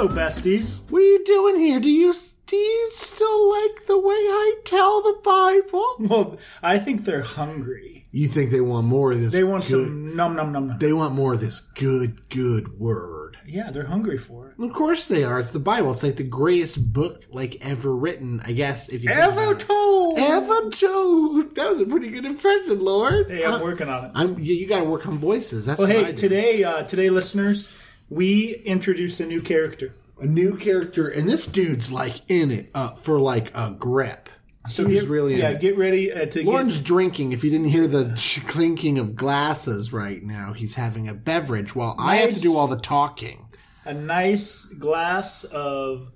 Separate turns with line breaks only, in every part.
Hello, besties.
What are you doing here? Do you do you still like the way I tell the Bible?
Well, I think they're hungry.
You think they want more of this?
They want
good,
some num num num num.
They want more of this good, good word.
Yeah, they're hungry for it.
Of course they are. It's the Bible. It's like the greatest book like ever written. I guess if you
Ever told.
ever told. That was a pretty good impression, Lord.
Hey, I'm
Uh,
working on it.
I'm. You, you got to work on voices. That's
Well, hey, today, uh, today, listeners, we introduced a new character.
a new character, and this dude's like in it uh, for like a grip.
So
He's
get,
really
yeah,
it.
get ready uh, to
Lauren's drinking. If you didn't hear the ch- clinking of glasses right now, he's having a beverage while I have to do all the talking.
a nice glass of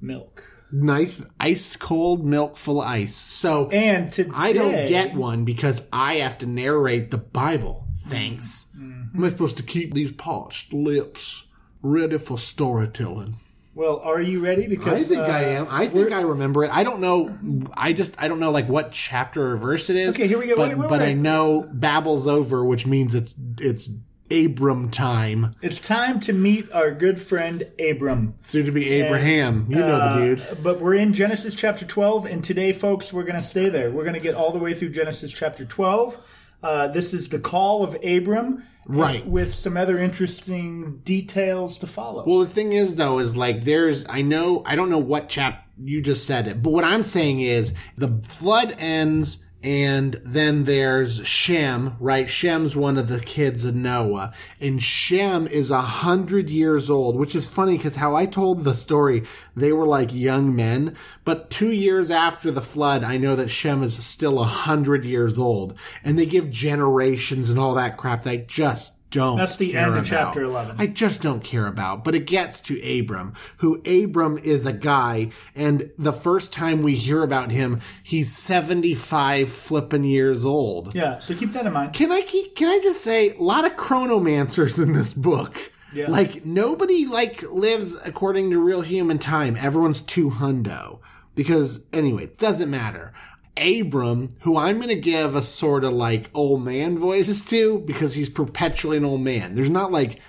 milk.
Nice ice cold milk full of ice. So
And today,
I don't get one because I have to narrate the Bible. Thanks.
Mm-hmm.
Am I supposed to keep these parched lips ready for storytelling?
Well, are you ready? Because
I think
uh,
I am. I think I remember it. I don't know. I just I don't know like what chapter or verse it is.
Okay, here we go.
But,
Wait, wait,
but I know Babel's over, which means it's it's Abram time.
It's time to meet our good friend Abram.
Soon to be Abraham. you know
Uh,
the dude.
But we're in Genesis chapter 12, and today, folks, we're going to stay there. We're going to get all the way through Genesis chapter 12. Uh, this is the call of Abram,
Right.
With some other interesting details to follow.
Well, the thing is, though, is like there's, I know, I don't know what chap you just said it, but what I'm saying is the flood ends and then there's Shem, right? Shem's one of the kids of Noah. And Shem is a hundred years old, which is funny because how I told the story, they were like young men, but two years after the flood, I know that Shem is still a hundred years old. And they give generations and all that crap. That I just don't
That's the end of
about.
chapter 11.
I just don't care about. But it gets to Abram, who Abram is a guy, and the first time we hear about him, he's 75 flipping years old.
yeah, so keep that in mind.
Can I keep, can I just say, a lot of chronomancers in this book.
Yeah.
Like, nobody, like, lives according to real human time. Everyone's too hundo. Because, anyway, it doesn't matter. Abram, who I'm going to give a sort of like old man voices to because he's perpetually an old man. There's not like,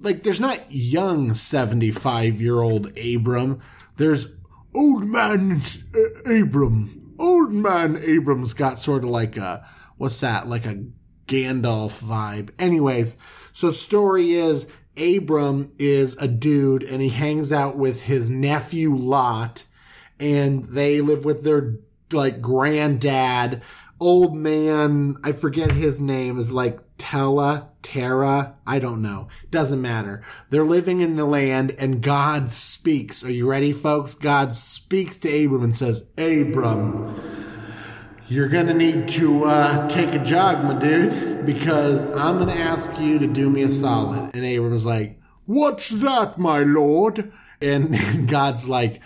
like, there's not young 75 year old Abram. There's old man uh, Abram. Old man Abram's got sort of like a, what's that? Like a Gandalf vibe. Anyways, so story is Abram is a dude and he hangs out with his nephew Lot and they live with their like granddad, old man. I forget his name is like Tella, Terra. I don't know. Doesn't matter. They're living in the land and God speaks. Are you ready, folks? God speaks to Abram and says, Abram, you're gonna need to uh, take a jog, my dude, because I'm gonna ask you to do me a solid. And Abram Abram's like, What's that, my lord? And God's like,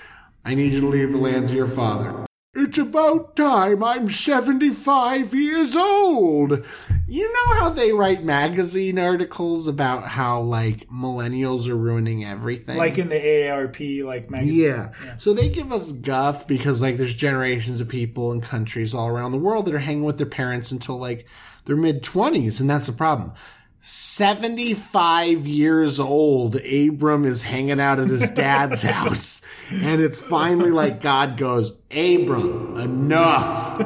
I need you to leave the lands of your father. It's about time I'm 75 years old. You know how they write magazine articles about how, like, millennials are ruining everything?
Like in the AARP, like magazine.
Yeah. So they give us guff because like there's generations of people and countries all around the world that are hanging with their parents until like their mid twenties, and that's the problem. 75 years old, Abram is hanging out at his dad's house. And it's finally like God goes, Abram, enough.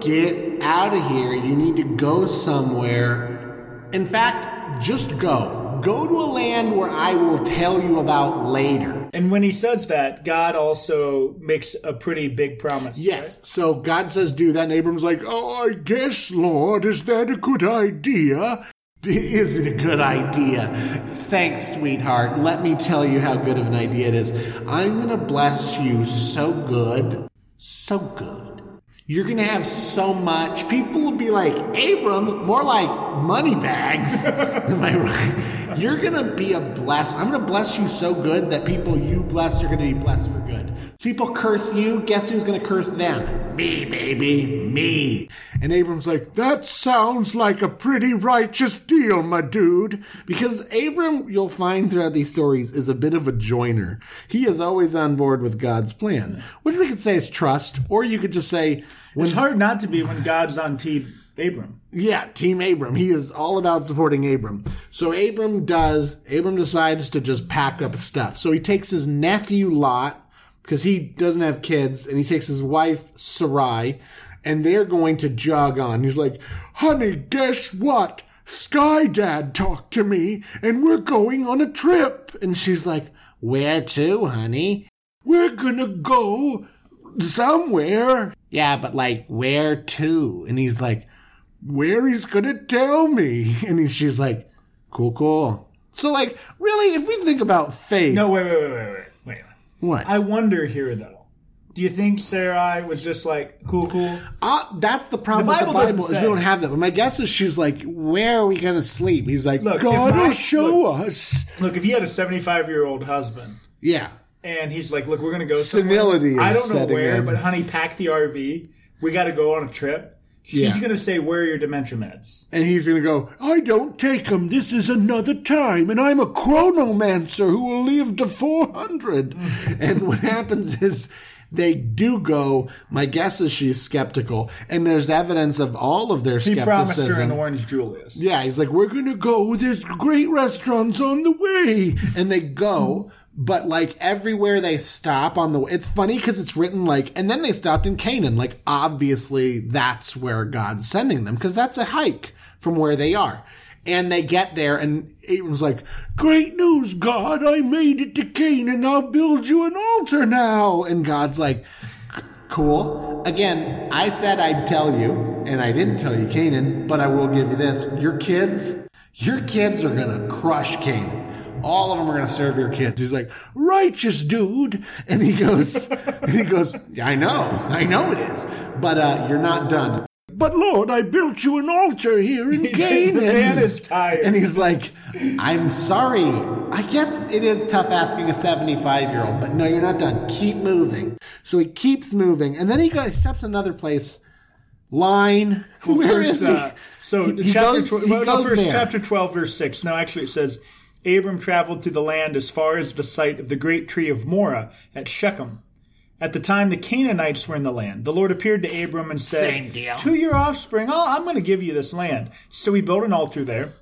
Get out of here. You need to go somewhere. In fact, just go. Go to a land where I will tell you about later.
And when he says that, God also makes a pretty big promise.
Yes. So God says, do that. And Abram's like, oh, I guess, Lord, is that a good idea? Is it a good idea? Thanks, sweetheart. Let me tell you how good of an idea it is. I'm going to bless you so good, so good. You're going to have so much. People will be like, Abram, more like money bags. Am I right? You're going to be a bless. I'm going to bless you so good that people you bless are going to be blessed for good. People curse you. Guess who's going to curse them? Me, baby, me. And Abram's like, that sounds like a pretty righteous deal, my dude. Because Abram, you'll find throughout these stories, is a bit of a joiner. He is always on board with God's plan, which we could say is trust, or you could just say,
It's hard not to be when God's on Team Abram.
yeah, Team Abram. He is all about supporting Abram. So Abram does, Abram decides to just pack up his stuff. So he takes his nephew Lot, because he doesn't have kids, and he takes his wife Sarai, and they're going to jog on. He's like, honey, guess what? Sky Dad talked to me, and we're going on a trip. And she's like, where to, honey? We're gonna go somewhere. Yeah, but like, where to? And he's like, where he's gonna tell me. And he, she's like, cool, cool. So like, really, if we think about faith.
No, wait, wait, wait, wait, wait.
What?
I wonder here though. Do you think Sarai was just like cool, cool?
Uh, that's the problem
The
with the
Bible
is
say.
we don't have that. But my guess is she's like, where are we gonna sleep? He's like,
Look,
God will show us.
Look, if you had a seventy-five-year-old husband
Yeah.
and he's like, "Look, we're gonna go somewhere.
Senility
I don't know where,
in.
but honey, pack the RV. We got to go on a trip." She's
Yeah.
gonna say, "Where are your dementia meds?"
And he's gonna go, I don't take them. This is another time. And I'm a chronomancer who will live to 400. Mm. and what happens is they do go. My guess is she's skeptical. And there's evidence of all of their skepticism.
He promised her
skepticism.
an orange Julius.
Yeah, he's like, we're gonna go. There's great restaurants on the way, and they go. But like everywhere they stop on the way, it's funny because it's written like, and then they stopped in Canaan. Like obviously that's where God's sending them because that's a hike from where they are. And they get there, and Abram's like, "Great news, God! I made it to Canaan. I'll build you an altar now." And God's like, Cool. Again, I said I'd tell you, and I didn't tell you Canaan, but I will give you this. Your kids, your kids are gonna crush Canaan. All of them are gonna serve your kids. He's like, righteous dude. And he goes, and he goes, I know, I know it is. But uh, you're not done. But Lord, I built you an altar here in Canaan.
the man is tired.
And he's like, I'm sorry. I guess it is tough asking a 75 year old, but no, you're not done. Keep moving. So he keeps moving. And then he goes, steps another place. Line. Where is
First, uh, so
He- he
chapter
goes-
tw-
he
well, no, first
there.
chapter twelve, verse six. No, actually, it says Abram traveled to the land as far as the site of the great tree of Moreh at Shechem. At the time, the Canaanites were in the land. The Lord appeared to Abram and said, "To your offspring, oh, I'm going to give you this land." So he built an altar there.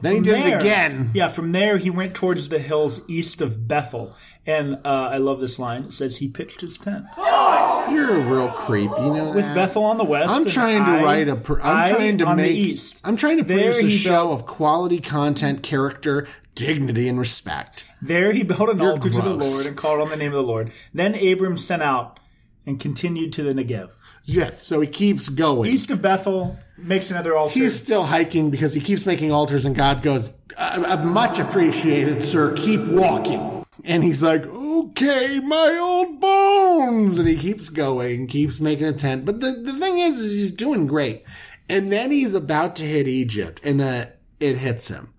Then he did
There-
it again.
Yeah, from there he went towards the hills east of Bethel, and uh, I love this line. It says he pitched his tent
You're a real creep. You know
with
that?
Bethel on the west.
I'm
and
trying to
Ai-
write a. Pr- I'm
Ai
trying to
on
make.
the east.
I'm trying to
There
produce a show
built-
of quality content, character, dignity, and respect.
There he built an altar to the. Lord and called on the name of the Lord. Then Abram sent out and continued to the Negev.
Yes. So he keeps going.
East of Bethel, makes another altar.
He's still hiking because he keeps making altars, and God goes, "Much appreciated, sir. Keep walking." And he's like, "Okay, my old bones," and he keeps going, keeps making a tent. But the the thing is, is he's doing great. And then he's about to hit Egypt, and uh, it hits him.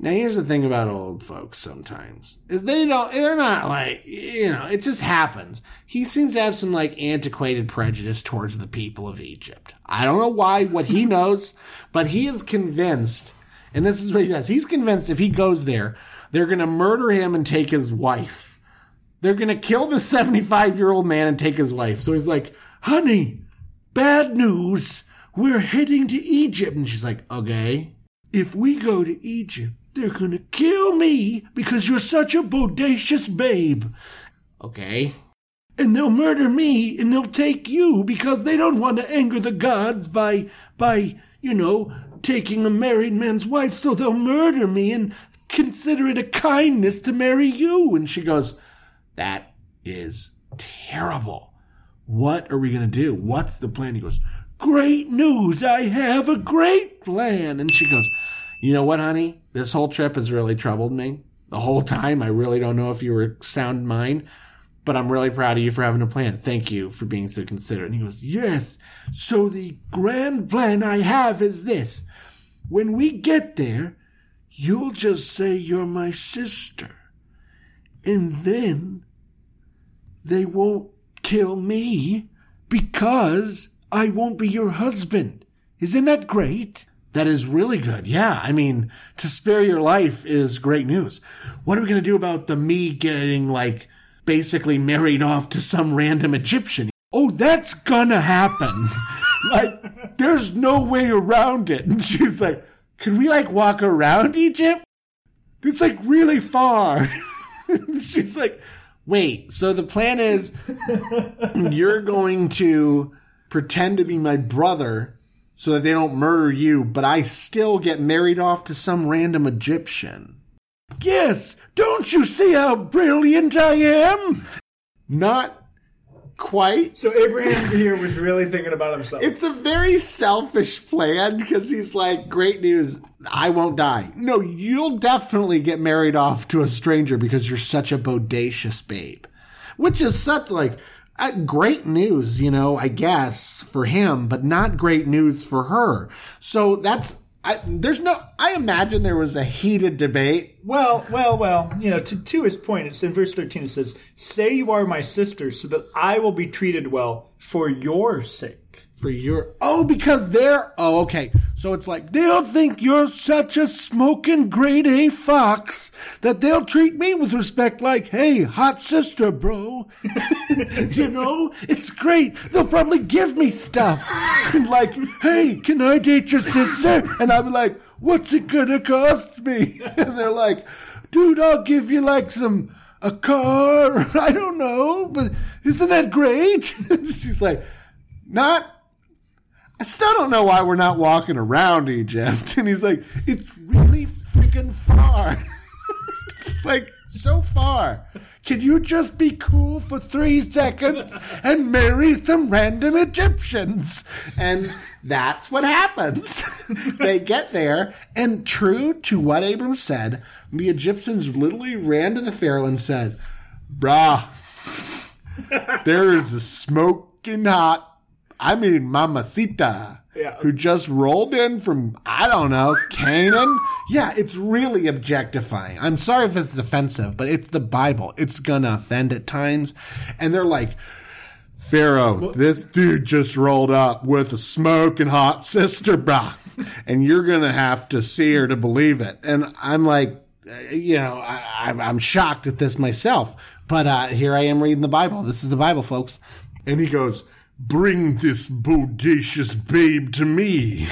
Now here's the thing about old folks sometimes is they don't they're not like you know it just happens. He seems to have some like antiquated prejudice towards the people of Egypt. I don't know why what he knows, but he is convinced and this is what he does. He's convinced if he goes there, they're going to murder him and take his wife. They're going to kill the 75-year-old man and take his wife. So he's like, "Honey, bad news. We're heading to Egypt." And she's like, "Okay." If we go to Egypt, they're gonna kill me because you're such a bodacious babe. Okay. And they'll murder me and they'll take you because they don't want to anger the gods by, by, you know, taking a married man's wife, so they'll murder me and consider it a kindness to marry you. And she goes, That is terrible. What are we going to do? What's the plan? He goes, Great news. I have a great plan. And she goes, You know what, honey? This whole trip has really troubled me. The whole time, I really don't know if you were sound mind, but I'm really proud of you for having a plan. Thank you for being so considerate. And he goes, Yes. So the grand plan I have is this. When we get there, you'll just say you're my sister. And then they won't kill me because I won't be your husband. Isn't that great? That is really good. Yeah. I mean, to spare your life is great news. What are we going to do about the me getting like basically married off to some random Egyptian? Oh, that's gonna happen. like, there's no way around it. And she's like, Can we like walk around Egypt? It's like really far. She's like, wait, so the plan is you're going to pretend to be my brother so that they don't murder you, but I still get married off to some random Egyptian. Yes, don't you see how brilliant I am? Not quite.
So Abraham here was really thinking about himself.
It's a very selfish plan because he's like, great news, I won't die. No, you'll definitely get married off to a stranger because you're such a bodacious babe. Which is such like, uh, great news, you know, I guess for him, but not great news for her. So that's, I, there's no, I imagine there was a heated debate.
Well, well, well, you know, to, to his point, it's in verse 13, it says, Say you are my sister, so that I will be treated well for your sake.
For your, oh, because they're, oh, okay. So it's like, they'll think you're such a smoking grade A fox that they'll treat me with respect like, hey, hot sister, bro. you know, it's great. They'll probably give me stuff. like, hey, can I date your sister? And I'm like, what's it gonna cost me? and they're like, dude, I'll give you like some, a car. I don't know, but isn't that great? She's like, not I still don't know why we're not walking around Egypt. And he's like, it's really freaking far. like, so far. Can you just be cool for three seconds and marry some random Egyptians? And that's what happens. they get there, and true to what Abram said, the Egyptians literally ran to the Pharaoh and said, Brah, there is a smoking hot I mean, Mamacita,
Yeah.
who just rolled in from, I don't know, Canaan. Yeah, it's really objectifying. I'm sorry if this is offensive, but it's the Bible. It's gonna offend at times. And they're like, Pharaoh, this dude just rolled up with a smoking hot sister. And you're gonna have to see her to believe it. And I'm like, you know, I, I'm- I'm shocked at this myself. But uh, here I am reading the Bible. This is the Bible, folks. And he goes, Bring this bodacious babe to me.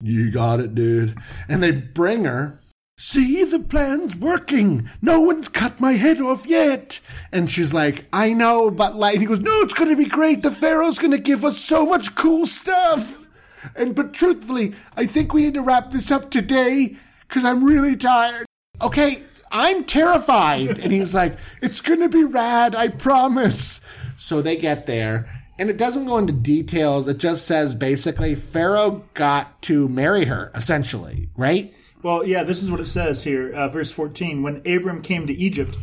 You got it, dude. And they bring her. See, the plan's working. No one's cut my head off yet. And she's like, I know, but like, and he goes, no, it's going to be great. The Pharaoh's going to give us so much cool stuff. And, but truthfully, I think we need to wrap this up today because I'm really tired. Okay, I'm terrified. and he's like, it's going to be rad, I promise. So they get there. And it doesn't go into details. It just says basically Pharaoh got to marry her, essentially, right?
Well, yeah, this is what it says here, uh, verse 14. When Abram came to Egypt,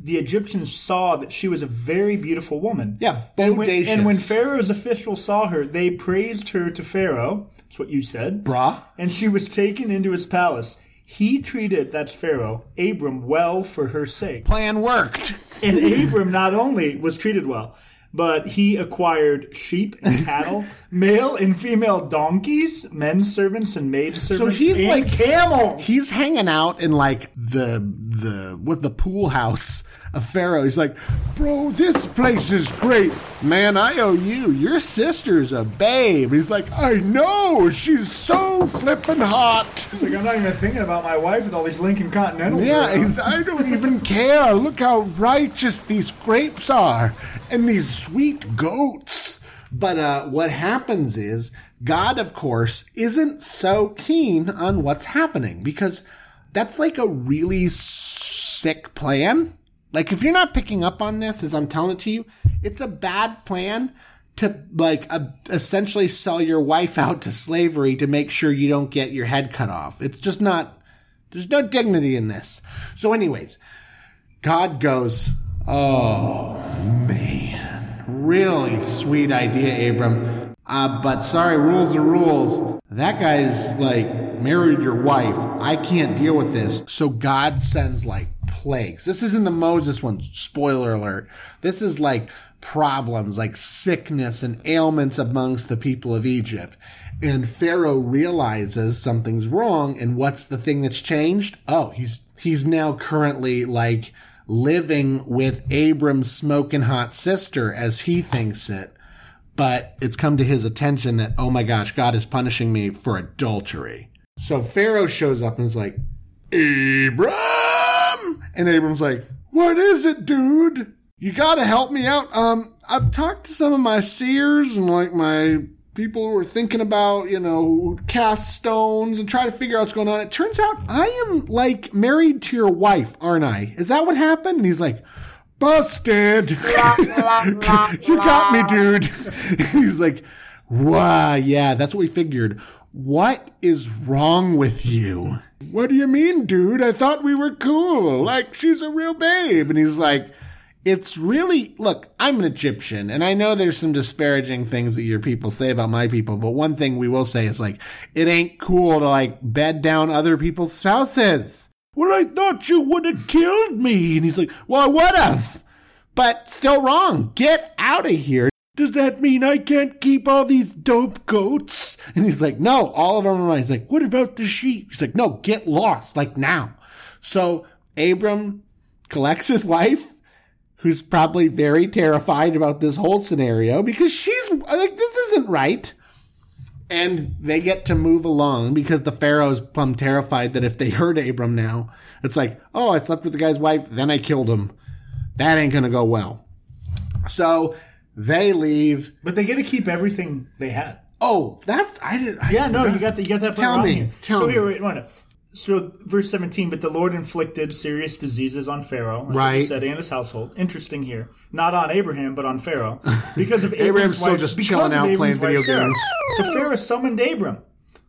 the Egyptians saw that she was a very beautiful woman.
Yeah,
And when, and when Pharaoh's officials saw her, they praised her to Pharaoh. That's what you said.
Brah.
And she was taken into his palace. He treated, that's Pharaoh, Abram well for her sake.
Plan worked.
And Abram not only was treated well, but he acquired sheep and cattle, male and female donkeys, men servants and maid servants, So
he's
and
like-
camels.
He's hanging out in like the the with the pool house of Pharaoh. He's like, bro, this place is great. Man, I owe you. Your sister's a babe. He's like, I know. She's so flippin' hot.
Like, I'm not even thinking about my wife with all these Lincoln Continentals.
Yeah, he's, I don't even care. Look how righteous these grapes are and these sweet goats. But uh, what happens is God, of course, isn't so keen on what's happening because that's like a really sick plan. Like if you're not picking up on this as I'm telling it to you, it's a bad plan to like essentially sell your wife out to slavery to make sure you don't get your head cut off. It's just not there's no dignity in this. So, anyways, God goes, Oh, man. Really sweet idea, Abram. Uh, but sorry, rules are rules. That guy's like married your wife. I can't deal with this. So God sends like plagues. This isn't the Moses one. Spoiler alert. This is like problems, like sickness and ailments amongst the people of Egypt. And Pharaoh realizes something's wrong. And what's the thing that's changed? Oh, he's, he's now currently like living with Abram's smoking hot sister as he thinks it. But it's come to his attention that, oh my gosh, God is punishing me for adultery. So Pharaoh shows up and is like, Abram! And Abram's like, what is it, dude? You gotta help me out. Um, I've talked to some of my seers and like my people who are thinking about, you know, cast stones and try to figure out what's going on. It turns out I am like married to your wife, aren't I? Is that what happened? And he's like, busted. you got me, dude. he's like, wow, yeah, that's what we figured. What is wrong with you? What do you mean, dude? I thought we were cool. Like, she's a real babe. And he's like, it's really, look, I'm an Egyptian and I know there's some disparaging things that your people say about my people, but one thing we will say is like, it ain't cool to like bed down other people's spouses. Well, I thought you would have killed me. And he's like, well, I would have, but still wrong. Get out of here. Does that mean I can't keep all these dope goats? And he's like, no, all of them are mine. He's like, what about the sheep? He's like, no, get lost, like now. So Abram collects his wife, who's probably very terrified about this whole scenario because she's like, this isn't right. And they get to move along because the Pharaoh's plumb terrified that if they hurt Abram now, it's like, oh, I slept with the guy's wife, then I killed him. That ain't gonna go well. So they leave.
But they get to keep everything they had.
Oh, that's I did. I
Yeah, no, you got the, you got that
Tell me,
here.
tell
so
me.
here, wait, wait, wait. So verse seventeen, but the Lord inflicted serious diseases on Pharaoh,
Right.
said, and his household. Interesting here, not on Abraham, but on Pharaoh, because of
Abraham's still
wife,
just chilling out
Abram's
playing video
Sarah.
games.
So Pharaoh summoned Abram.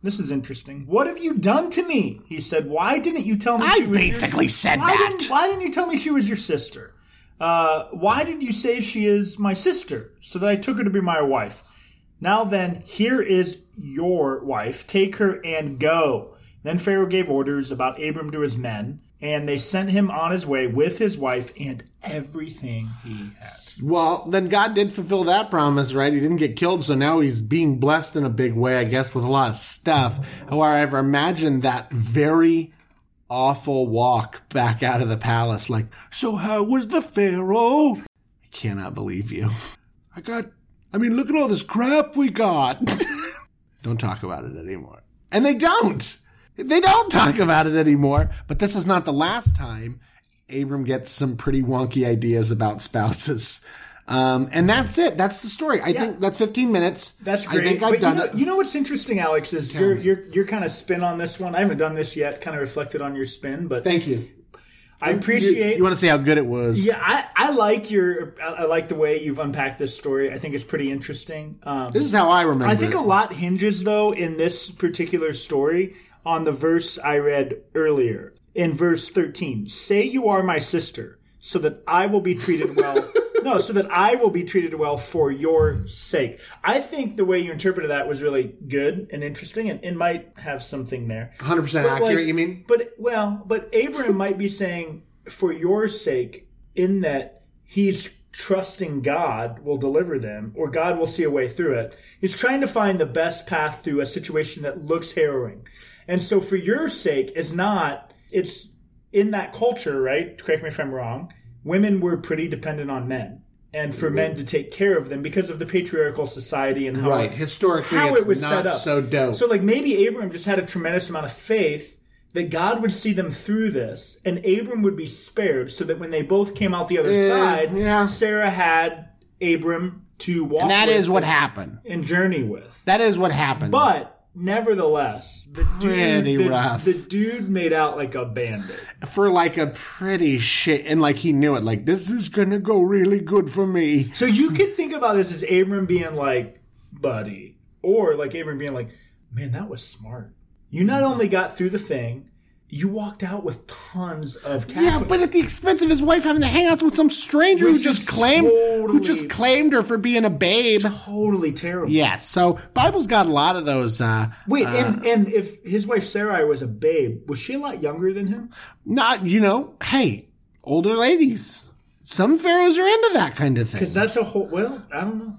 This is interesting. What have you done to me? He said. Why didn't you tell me?
I
she was
basically
your,
said
why
that.
Didn't, why didn't you tell me she was your sister? Uh, why did you say she is my sister? So that I took her to be my wife. Now then, here is your wife. Take her and go. Then Pharaoh gave orders about Abram to his men, and they sent him on his way with his wife and everything he had.
Well, then God did fulfill that promise, right? He didn't get killed, so now he's being blessed in a big way, I guess, with a lot of stuff. However, imagine that very awful walk back out of the palace, like, so how was the Pharaoh? I cannot believe you. I got, I mean, look at all this crap we got. don't talk about it anymore. And they don't. They don't talk about it anymore. But this is not the last time Abram gets some pretty wonky ideas about spouses. Um, and that's it. That's the story. I think that's 15 minutes.
That's great.
I think I've
but
done
you know,
it.
You know what's interesting, Alex, is your your your kind of spin on this one. I haven't done this yet. Kind of reflected on your spin, but
Thank you.
I appreciate.
You, you want to see how good it was?
yeah, I, I like your. I, I like the way you've unpacked this story. I think it's pretty interesting. Um,
This is how I remember
I think
it.
a lot hinges though in this particular story on the verse I read earlier. In verse 13, say you are my sister, so that I will be treated well. no, so that I will be treated well for your sake. I think the way you interpreted that was really good and interesting and it might have something there.
100%
But,
accurate,
like,
you mean?
But well, but Abraham might be saying for your sake, in that he's trusting God will deliver them, or God will see a way through it. He's trying to find the best path through a situation that looks harrowing. And so for your sake is not it's in that culture, right? Correct me if I'm wrong. Women were pretty dependent on men. And for men to take care of them because of the patriarchal society and how
Right. Historically,
how
it's
it was
not
set up.
so dope.
So like maybe Abram just had a tremendous amount of faith that God would see them through this, and Abram would be spared, so that when they both came out the other
Yeah,
side,
yeah.
Sarah had Abram to walk.
and that is what happened.
and journey with.
That is what happened.
But nevertheless, the
Pretty
dude, the,
rough.
the dude made out like a bandit.
for like a pretty shit, and like he knew it, like this is gonna go really good for me.
So you could think about this as Abram being like, buddy, or like Abram being like, man, that was smart. You not only got through the thing, you walked out with tons of cash.
Yeah, but at the expense of his wife having to hang out with some stranger who just claimed who just claimed her for being a babe.
totally terrible.
Yes, so Bible's got a lot of those. Uh,
Wait, and and if his wife Sarai was a babe, was she a lot younger than him?
not you know, hey, older ladies. Some pharaohs are into that kind of thing.
Because that's a whole. Well, I don't know.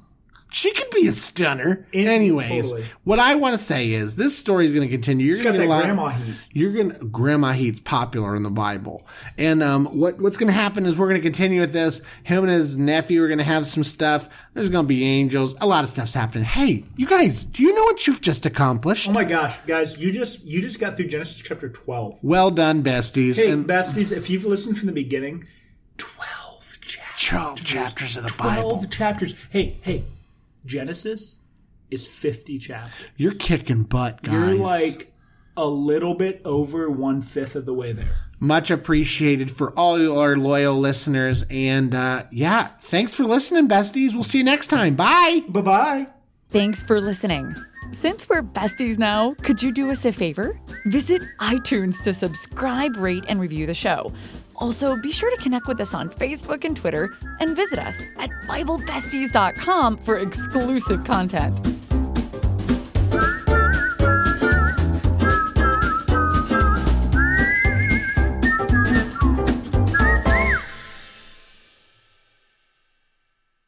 She could be a stunner.
In-
Anyways,
totally.
what I want to say is this story is going to continue. You're going to
that grandma heat.
You're going to grandma heat's popular in the Bible, and um, what what's going to happen is we're going to continue with this. Him and his nephew are going to have some stuff. There's going to be angels. A lot of stuff's happening. Hey, you guys, do you know what you've just accomplished?
Oh my gosh, guys, you just you just got through Genesis chapter 12.
well done, besties.
Hey,
and
besties, if you've listened from the beginning, 12 chapters.
12 chapters of the
12
Bible.
chapters. Hey, hey, Genesis is 50 chapters.
You're kicking butt, guys.
You're like a little bit over one fifth of the way there.
much appreciated for all our loyal listeners. And uh, yeah, thanks for listening, besties. We'll see you next time. Bye.
Bye bye.
Thanks for listening. Since we're besties now, could you do us a favor? Visit iTunes to subscribe, rate, and review the show. Also, be sure to connect with us on Facebook and Twitter and visit us at BibleBesties.com for exclusive content.